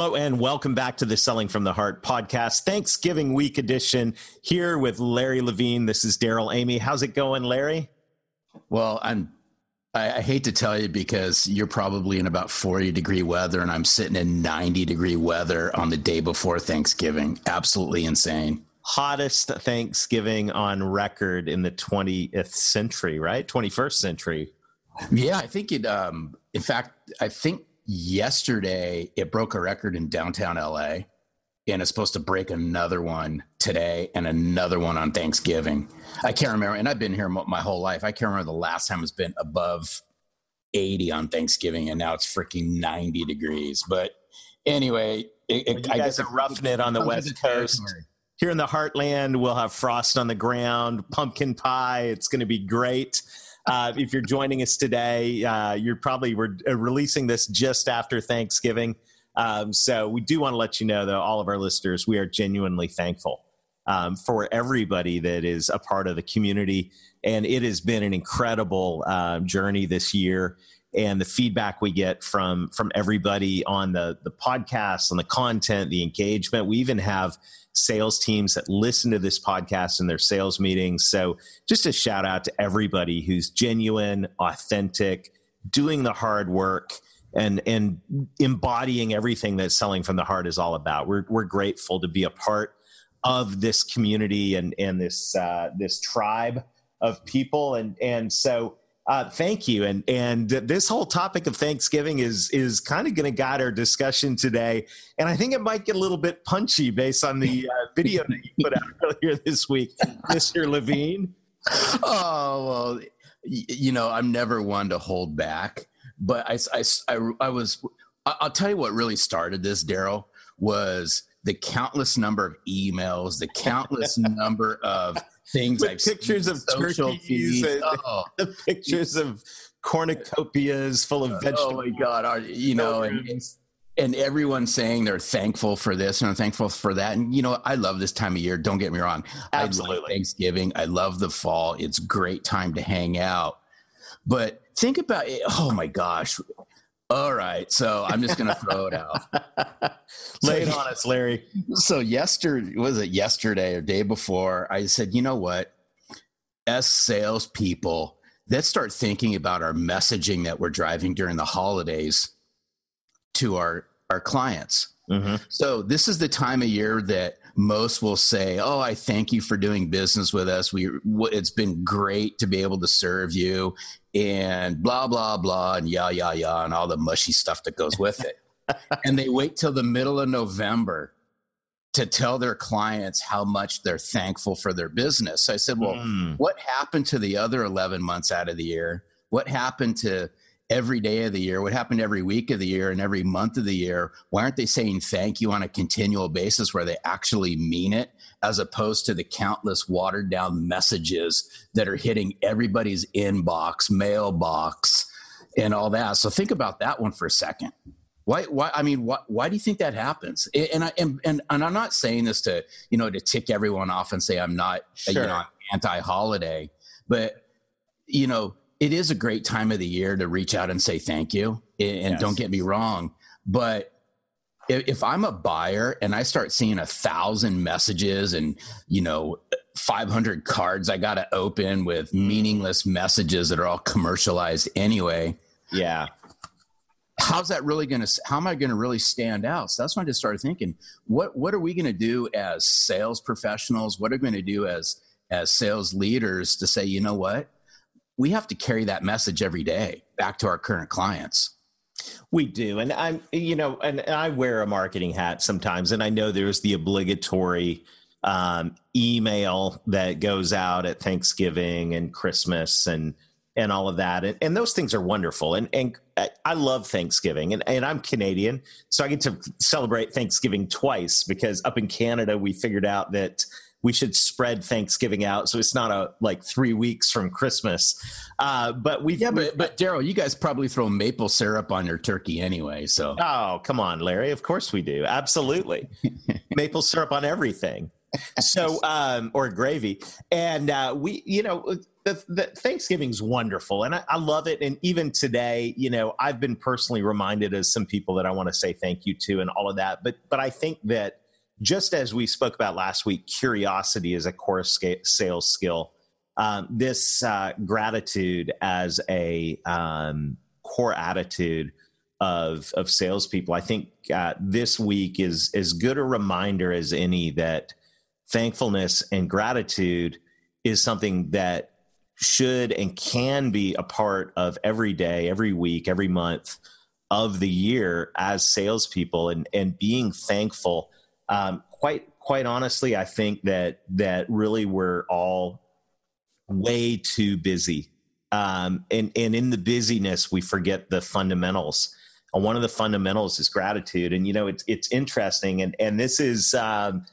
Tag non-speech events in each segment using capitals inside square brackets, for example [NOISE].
Hello and welcome back to the Selling from the Heart podcast, Thanksgiving week edition. Here with Larry Levine. This is Darrell Amy. How's it going, Larry? Well, I'm. I, I hate to tell you because you're probably in about 40 degree weather, and I'm sitting in 90 degree weather on the day before Thanksgiving. Absolutely insane. Hottest Thanksgiving on record in the 20th century, right? 21st century. Yeah, I think it. Um, in fact, I think yesterday it broke a record in downtown LA and it's supposed to break another one today and another one on Thanksgiving. I can't remember, and I've been here my whole life. I can't remember the last time it's been above 80 on Thanksgiving, and now it's freaking 90 degrees. But anyway, it, well, I guys guess are roughing it on the West Coast. Here in the heartland, we'll have frost on the ground, pumpkin pie. It's going to be great. Uh, if you're joining us today, uh, you're probably we're uh, releasing this just after Thanksgiving. Um, so we do want to let you know though, all of our listeners, we are genuinely thankful um, for everybody that is a part of the community. And it has been an incredible uh, journey this year. And the feedback we get from from everybody on the the podcast, on the content, the engagement. We even have sales teams that listen to this podcast in their sales meetings. So, just a shout out to everybody who's genuine, authentic, doing the hard work and and embodying everything that selling from the heart is all about. We're we're grateful to be a part of this community and and this uh, this tribe of people and and so uh, thank you. And and this whole topic of Thanksgiving is is kind of going to guide our discussion today. And I think it might get a little bit punchy based on the uh, [LAUGHS] video that you put out earlier this week, Mr. Levine. [LAUGHS] Oh well, you know I'm never one to hold back, but I I I, I was. I'll tell you what really started this, Darrell, was the countless number of emails, the countless [LAUGHS] number of things With I've pictures of turkeys and oh. [LAUGHS] the pictures of cornucopias full of vegetables. Oh my God! Our, you know, and, and everyone saying they're thankful for this and thankful for that. And you know, I love this time of year. Don't get me wrong. Absolutely. I love Thanksgiving. I love the fall. It's great time to hang out. But think about it. Oh my gosh. All right. So I'm just going to throw it out. [LAUGHS] Lay it on us, Larry. So yesterday, was it yesterday or day before? I said, you know what? As salespeople, let's start thinking about our messaging that we're driving during the holidays to our our clients. Mm-hmm. So this is the time of year that most will say, "Oh, I thank you for doing business with us. We it's been great to be able to serve you." And blah blah blah and yeah yeah yeah and all the mushy stuff that goes with it. [LAUGHS] and they wait till the middle of November to tell their clients how much they're thankful for their business. So I said, "Well, mm. what happened to the other 11 months out of the year? What happened to every day of the year, what happened every week of the year and every month of the year, why aren't they saying thank you on a continual basis where they actually mean it, as opposed to the countless watered down messages that are hitting everybody's inbox, mailbox, and all that? So think about that one for a second. Why, why, I mean, why, why do you think that happens? And I, and, and, and I'm not saying this to, you know, to tick everyone off and say I'm not, sure. you know, anti holiday, but, you know, it is a great time of the year to reach out and say thank you. And yes. don't get me wrong, but if I'm a buyer and I start seeing a thousand messages and you know 500 cards I got to open with mm. meaningless messages that are all commercialized anyway, yeah. How's that really going to? How am I going to really stand out? So that's when I just started thinking, what what are we going to do as sales professionals? What are we going to do as as sales leaders to say, you know what? We have to carry that message every day back to our current clients. We do. And I'm, you know, and I wear a marketing hat sometimes. And I know there's the obligatory um, email that goes out at Thanksgiving and Christmas and, and all of that. And, and those things are wonderful. And, and I love Thanksgiving and, and I'm Canadian. So I get to celebrate Thanksgiving twice because up in Canada, we figured out that we should spread Thanksgiving out so it's not a like three weeks from Christmas. Uh, but we yeah, but but Darrell, you guys probably throw maple syrup on your turkey anyway. So oh, come on, Larry. Of course we do. Absolutely, [LAUGHS] maple syrup on everything. So [LAUGHS] um, or gravy, and uh, we, you know. The, the Thanksgiving's wonderful, and I, I love it. And even today, you know, I've been personally reminded of some people that I want to say thank you to, and all of that. But but I think that just as we spoke about last week, curiosity is a core sales skill. Um, this uh, gratitude as a um, core attitude of of salespeople, I think uh, this week is as good a reminder as any that thankfulness and gratitude is something that should and can be a part of every day, every week, every month of the year as salespeople, and and being thankful um, quite quite honestly, I think that that really we're all way too busy, um, and and in the busyness we forget the fundamentals. And one of the fundamentals is gratitude, and you know it's it's interesting, and and this is. Um,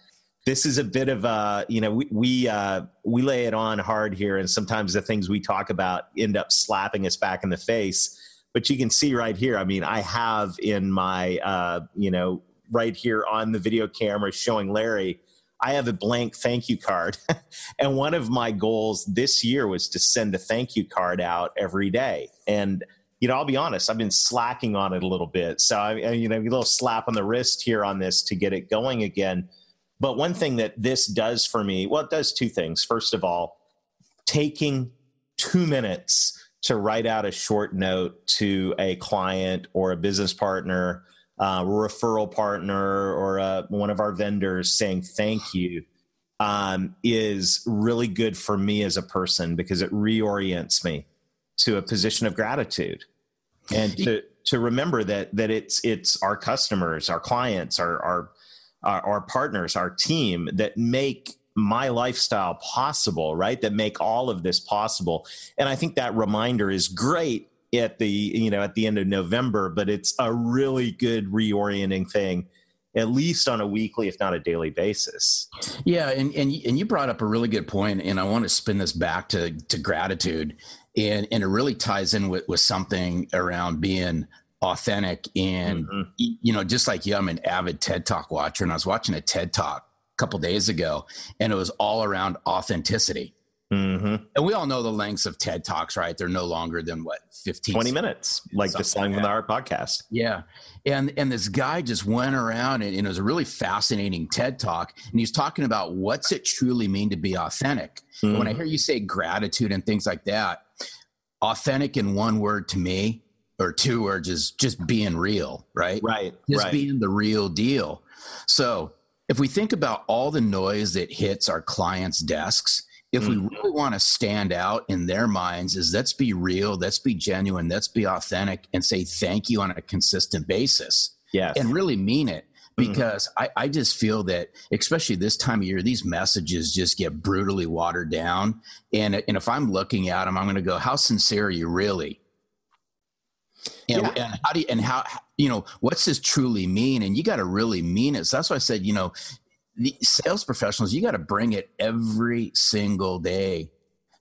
this is a bit of a you know we we uh, we lay it on hard here, and sometimes the things we talk about end up slapping us back in the face. But you can see right here. I mean, I have in my uh, you know right here on the video camera showing Larry, I have a blank thank you card. [LAUGHS] and one of my goals this year was to send a thank you card out every day. And, you know, I'll be honest, I've been slacking on it a little bit. So, I, you know, a little slap on the wrist here on this to get it going again. But one thing that this does for me, well, it does two things. First of all, taking two minutes to write out a short note to a client or a business partner uh, referral partner or uh, one of our vendors saying thank you um, is really good for me as a person because it reorients me to a position of gratitude and [LAUGHS] to to remember that that it's it's our customers, our clients, our our our, our partners, our team that make my lifestyle possible, right? That make all of this possible. And I think that reminder is great at the you know at the end of November, but it's a really good reorienting thing at least on a weekly, if not a daily basis. Yeah, and and and you brought up a really good point, and I want to spin this back to to gratitude, and and it really ties in with with something around being authentic, and mm-hmm. you know, just like you, I'm an avid TED Talk watcher, and I was watching a TED Talk a couple days ago, and it was all around authenticity. Mm-hmm. And we all know the lengths of TED Talks, right? They're no longer than what, 15, 20 minutes, like the Selling from the Heart podcast. Yeah. And, and this guy just went around and, and, it was a really fascinating TED Talk. And he's talking about what's it truly mean to be authentic. Mm-hmm. When I hear you say gratitude and things like that, authentic in one word to me or two words is just being real, right? Right. Just right. being the real deal. So if we think about all the noise that hits our clients' desks, if mm we really want to stand out in their minds is let's be real let's be genuine let's be authentic and say thank you on a consistent basis yes. and really mean it mm-hmm. because mm I, I just feel that especially this time of year these messages just get brutally watered down and, and if i'm looking at them i'm going to go how sincere are you really and, yeah. and how do you, and how you know what's this truly mean and you got to really mean it so that's why i said you know the sales professionals, you got to bring it every single day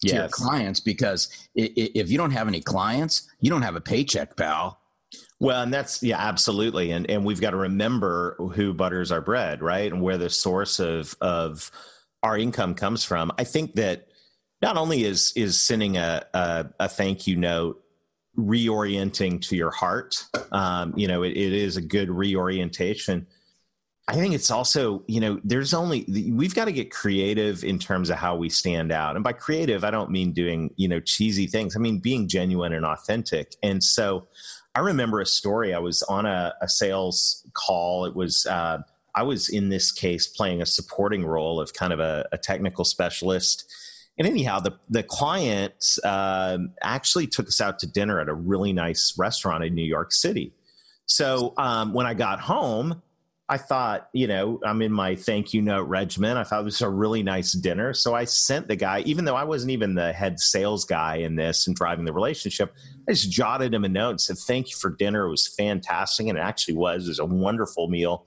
to yes. your clients because if you don't have any clients, you don't have a paycheck, pal. Well, and that's yeah, absolutely, and and we've got to remember who butters our bread, right, and where the source of of our income comes from. I think that not only is is sending a a, a thank you note reorienting to your heart, um, you know, it, it is a good reorientation I think it's also, you know, there's only, we've got to get creative in terms of how we stand out. And by creative, I don't mean doing, you know, cheesy things. I mean being genuine and authentic. And so I remember a story. I was on a, a sales call. It was, uh, I was in this case playing a supporting role of kind of a, a technical specialist. And anyhow, the the client uh, actually took us out to dinner at a really nice restaurant in New York City. So um, when I got home, I thought, you know, I'm in my thank you note regimen. I thought it was a really nice dinner. So I sent the guy, even though I wasn't even the head sales guy in this and driving the relationship, I just jotted him a note and said, Thank you for dinner. It was fantastic. And it actually was. It was a wonderful meal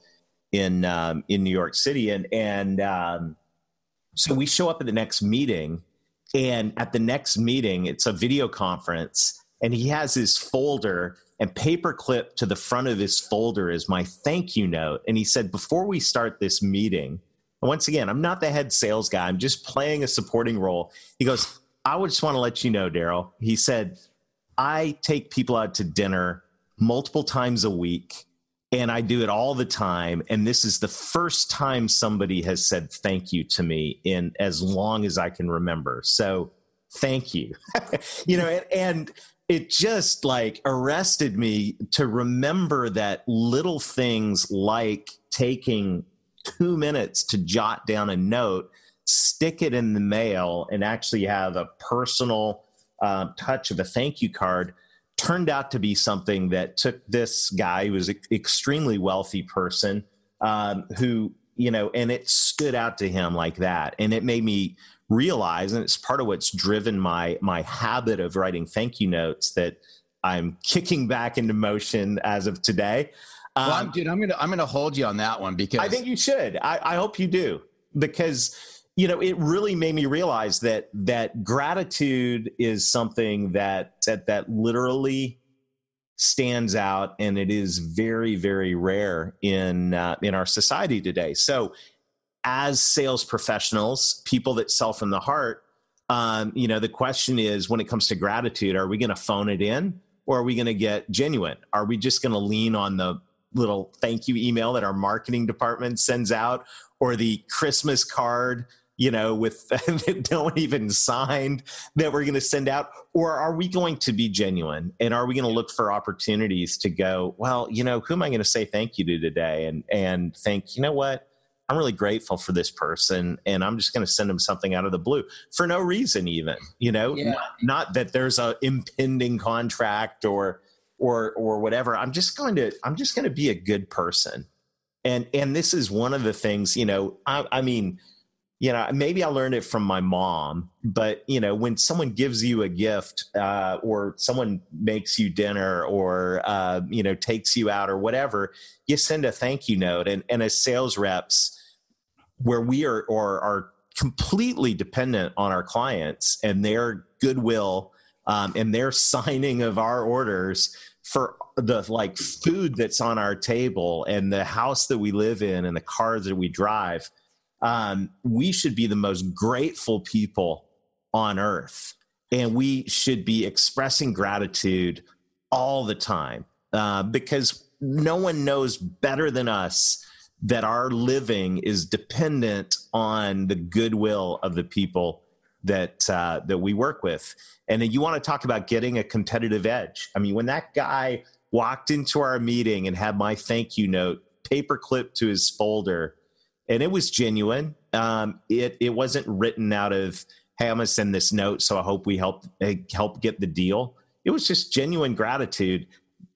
in um, in New York City. And and um, so we show up at the next meeting, and at the next meeting, it's a video conference, and he has his folder and paperclip to the front of his folder is my thank you note. And he said, before we start this meeting, once again, I'm not the head sales guy, I'm just playing a supporting role. He goes, I would just want to let you know, Darrell. He said, I take people out to dinner multiple times a week and I do it all the time. And this is the first time somebody has said thank you to me in as long as I can remember. So thank you. [LAUGHS] you know, and, and it just like arrested me to remember that little things like taking two minutes to jot down a note, stick it in the mail, and actually have a personal uh, touch of a thank you card turned out to be something that took this guy who was an extremely wealthy person um, who you know and it stood out to him like that. And it made me realize and it's part of what's driven my my habit of writing thank you notes that i'm kicking back into motion as of today. Um, well, I'm, dude i'm gonna i'm gonna hold you on that one because i think you should. I, I hope you do because you know it really made me realize that that gratitude is something that that, that literally stands out and it is very very rare in uh, in our society today so as sales professionals, people that sell from the heart, um, you know, the question is when it comes to gratitude, are we going to phone it in or are we going to get genuine? Are we just going to lean on the little thank you email that our marketing department sends out or the Christmas card, you know, with [LAUGHS] that no one even signed that we're going to send out? Or are we going to be genuine and are we going to look for opportunities to go, well, you know, who am I going to say thank you to today? And, and think, you know what? I'm really grateful for this person and I'm just going to send them something out of the blue for no reason even, you know, yeah. not, not, that there's a impending contract or or or whatever. I'm just going to I'm just going to be a good person. And and this is one of the things, you know, I, I mean, you know, maybe I learned it from my mom, but you know, when someone gives you a gift, uh, or someone makes you dinner, or uh, you know, takes you out, or whatever, you send a thank you note. And and as sales reps, where we are or are completely dependent on our clients and their goodwill um, and their [LAUGHS] signing of our orders for the like food that's on our table and the house that we live in and the cars that we drive um, we should be the most grateful people on earth and we should be expressing gratitude all the time uh, because no one knows better than us that our living is dependent on the goodwill of the people that uh, that we work with. And you want to talk about getting a competitive edge. I mean, when that guy walked into our meeting and had my thank you note paperclip to his folder, and it was genuine. Um, it it wasn't written out of hey, I'm gonna send this note, so I hope we help eh, help get the deal. It was just genuine gratitude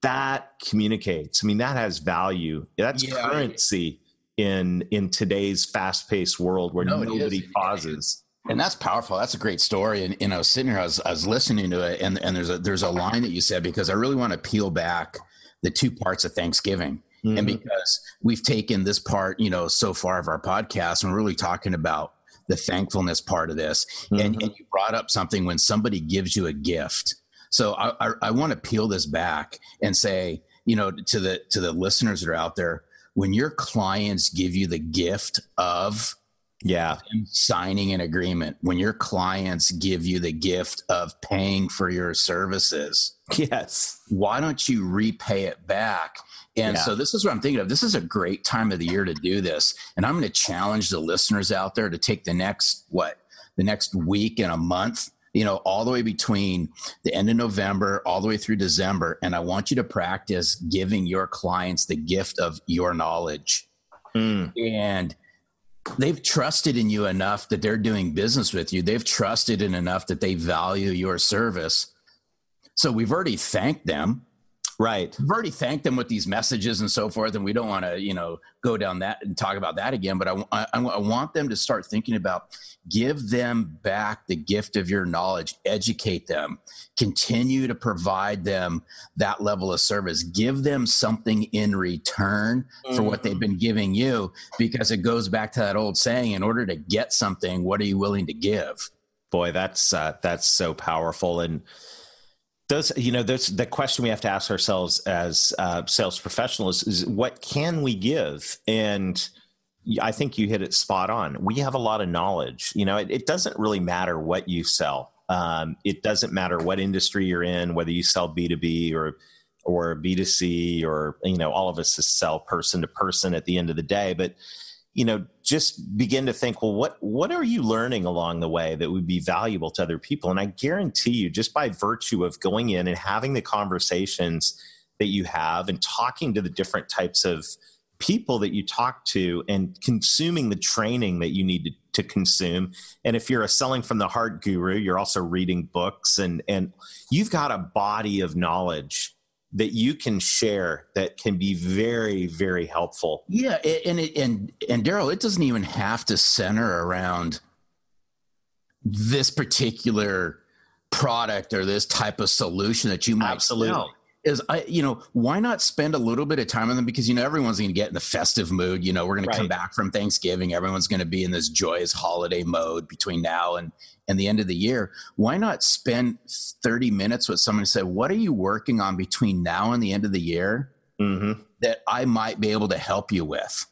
that communicates. I mean, that has value. That's yeah, currency in in today's fast paced world where no, nobody pauses. And that's powerful. That's a great story. And you know, sitting here, I was, I was listening to it, and and there's a there's a line that you said because I really want to peel back the two parts of Thanksgiving. Mm-hmm. And because we've taken this part, you know, so far of our podcast, and we're really talking about the thankfulness part of this. Mm-hmm. And, and you brought up something when somebody gives you a gift so I, I, I want to peel this back and say, you know, to the to the listeners that are out there, when your clients give you the gift of yeah signing an agreement when your clients give you the gift of paying for your services [LAUGHS] yes why don't you repay it back and yeah. so this is what i'm thinking of this is a great time of the year to do this and i'm going to challenge the listeners out there to take the next what the next week and a month you know, all the way between the end of November, all the way through December. And I want you to practice giving your clients the gift of your knowledge. Mm. And they've trusted in you enough that they're doing business with you. They've trusted in enough that they value your service. So we've already thanked them. Right. We've already thanked them with these messages and so forth, and we don't want to, you know, go down that and talk about that again. But I, I, I, want them to start thinking about give them back the gift of your knowledge, educate them, continue to provide them that level of service, give them something in return mm-hmm. for what they've mm-hmm. been giving you, because it goes back to that old saying: in order to get something, what are you willing to give? Boy, that's uh, that's so powerful and those you know those the question we have to ask ourselves as uh, sales professionals is what can we give? And i think you hit it spot on. We have a lot of knowledge. You know it, it doesn't really matter what you sell. Um, it doesn't matter what industry you're in whether you sell b2b or or b2c or you know all of us sell person to person at the end of the day. But you know just begin to think well what what are you learning along the way that would be valuable to other people? And i guarantee you just by virtue of going in and having the conversations that you have and talking to the different types of people that you talk to and consuming the training that you need to, to consume and if you're a selling from the heart guru you're also reading books and and you've got a body of knowledge that you can share that can be very very helpful. Yeah and it, and and darrell it doesn't even have to center around this particular product or this type of solution that you might absolutely. sell is I, you know, why not spend a little bit of time on them? Because, you know, everyone's going to get in the festive mood. You know, we're going right. to come back from Thanksgiving. Everyone's going to be in this joyous holiday mode between now and, and the end of the year. Why not spend 30 minutes with someone and say, what are you working on between now and the end of the year mm-hmm. that I might be able to help you with?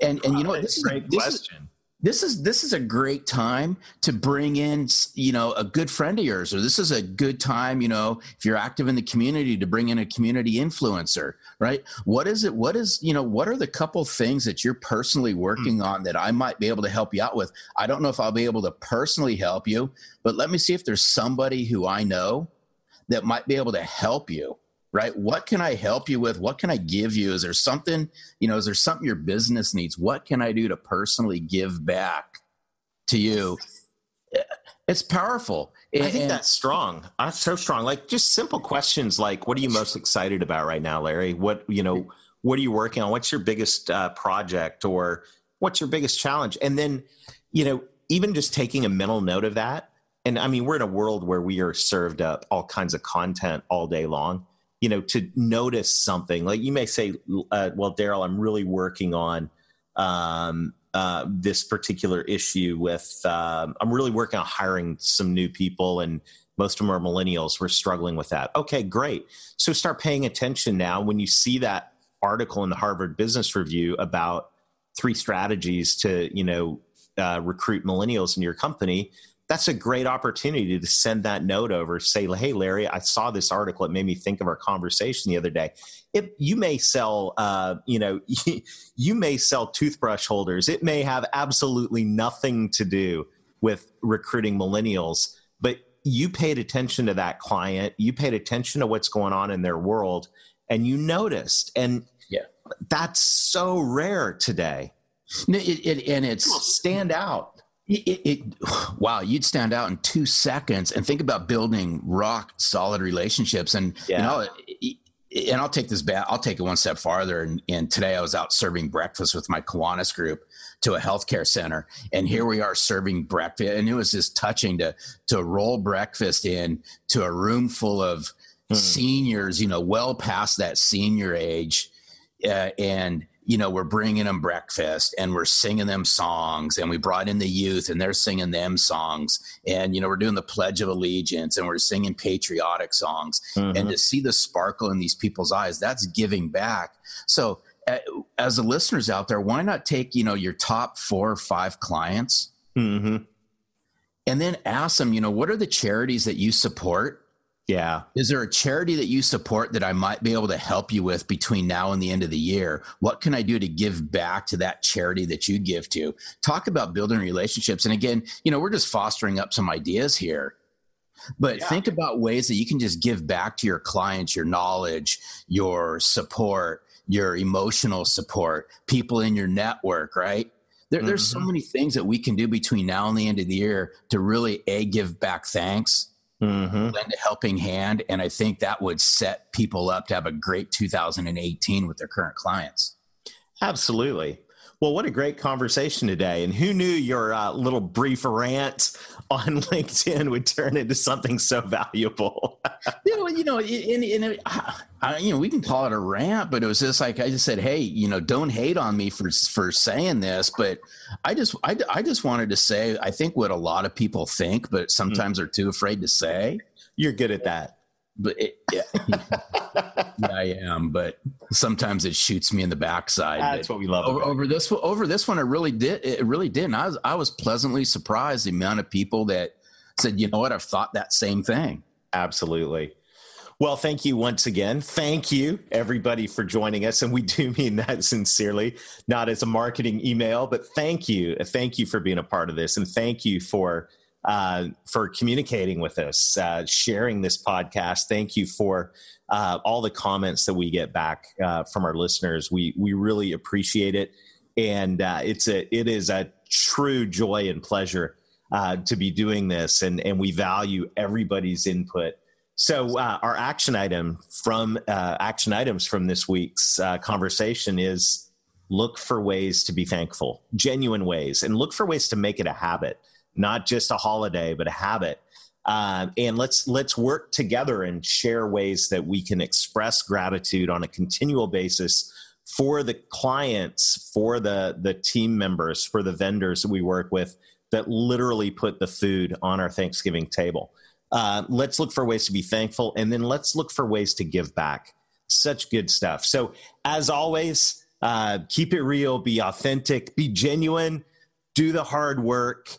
And, and you know, what this is a great question. Is, this is this is a great time to bring in you know a good friend of yours or this is a good time you know if you're active in the community to bring in a community influencer right? What is it what is you know what are the couple things that you're personally hmm. working on that i might be able to help you out with? I don't know if i'll be able to personally help you but let me see if there's somebody who i know that might be able to help you right? What can I help you with? What can I give you? Is there something, you know, is there something your business needs? What can I do to personally give back to you? It's powerful. I think that's strong. That's so strong. Like just simple questions like, what are you most excited about right now, Larry? What, you know, what are you working on? What's your biggest uh, project or what's your biggest challenge? And then, you know, even just taking a mental note of that. And I mean, we're in a world where we are served up all kinds of content all day long you know to notice something. Like you may say uh, well darrell i'm really working on um, uh, this particular issue with um, i'm really working on hiring some new people and most of them are millennials. We're struggling with that. Okay great. So start paying attention now. When you see that article in the harvard business review about three strategies to you know uh, recruit millennials in your company that's a great opportunity to send that note over say hey larry i saw this article. It made me think of our conversation the other day. It, you may sell uh, you know [LAUGHS] you may sell toothbrush holders. It may have absolutely nothing to do with recruiting millennials but you paid attention to that client. You paid attention to what's going on in their world and you noticed and yeah. that's so rare today. It, it, and it's stand out it, it, [SIGHS] wow, you'd stand out in two seconds and think about building rock solid relationships. And yeah. you know, and I'll take this back. I'll take it one step farther. And, and, today I was out serving breakfast with my Kiwanis group to a healthcare center, and here we are serving breakfast. And it was just touching to to roll breakfast in to a room full of hmm. seniors, you know, well past that senior age, uh, and you know, we're bringing them breakfast and we're singing them songs and we brought in the youth and they're singing them songs. And, you know, we're doing the Pledge of Allegiance and we're singing patriotic songs. Mm-hmm. And to see the sparkle in these people's eyes, that's giving back. So, uh, as the listeners out there, why not take, you know, your top four or five clients mm-hmm. and then ask them, you know, what are the charities that you support? Yeah. Is there a charity that you support that I might be able to help you with between now and the end of the year? What can I do to give back to that charity that you give to? Talk about building relationships. And again, you know, we're just fostering up some ideas here. But yeah. think about ways that you can just give back to your clients your knowledge, your support, your emotional support, people in your network, right? There, mm-hmm. There's so mm-hmm. many things that we can do between now and the end of the year to really a give back thanks mm-hmm. lend a helping hand. And I think that would set people up to have a great 2018 with their current clients. Absolutely. Well, what a great conversation today. And who knew your uh, little brief rant [LAUGHS] on LinkedIn would turn into something so valuable? [LAUGHS] you know, you know, in, in, I, you know, we can call it a rant, but it was just like I just said, hey, you know, don't hate on me for for saying this, but I just I, I just wanted to say I think what a lot of people think, but sometimes mm. are too afraid to say. You're good at that but it, yeah, [LAUGHS] yeah, I am. But sometimes it shoots me in the backside. That's what we love. Over, over, this, over this one, it really did. It really did. And I was, I was pleasantly surprised the amount of people that said, "You know what? I've thought that same thing." Absolutely. Well, thank you once again. Thank you, everybody, for joining us. And we do [LAUGHS] mean that sincerely, not as a marketing email, but thank you. Thank you for being a part of this. And thank you for uh, for communicating with us, uh, sharing this podcast. Thank you for uh, all the comments that we get back uh, from our listeners. We we really appreciate it, and uh, it's a it is a true joy and pleasure uh, to be doing this, and and we value everybody's input. So our action item from action items from this week's conversation is look for ways to be thankful, genuine ways, and look for ways to make it a habit not just a holiday, but a habit. Uh, and let's let's work together and share ways that we can express gratitude on a continual basis for the clients, for the the team members, for the vendors that we work with that literally put the food on our Thanksgiving table. Uh, let's look for ways to be thankful, and then let's look for ways to give back. Such good stuff. So, as always, uh, keep it real, be authentic, be genuine, do the hard work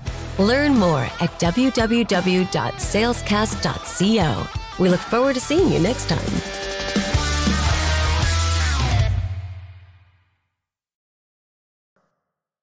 Learn more at www.salescast.co. We look forward to seeing you next time.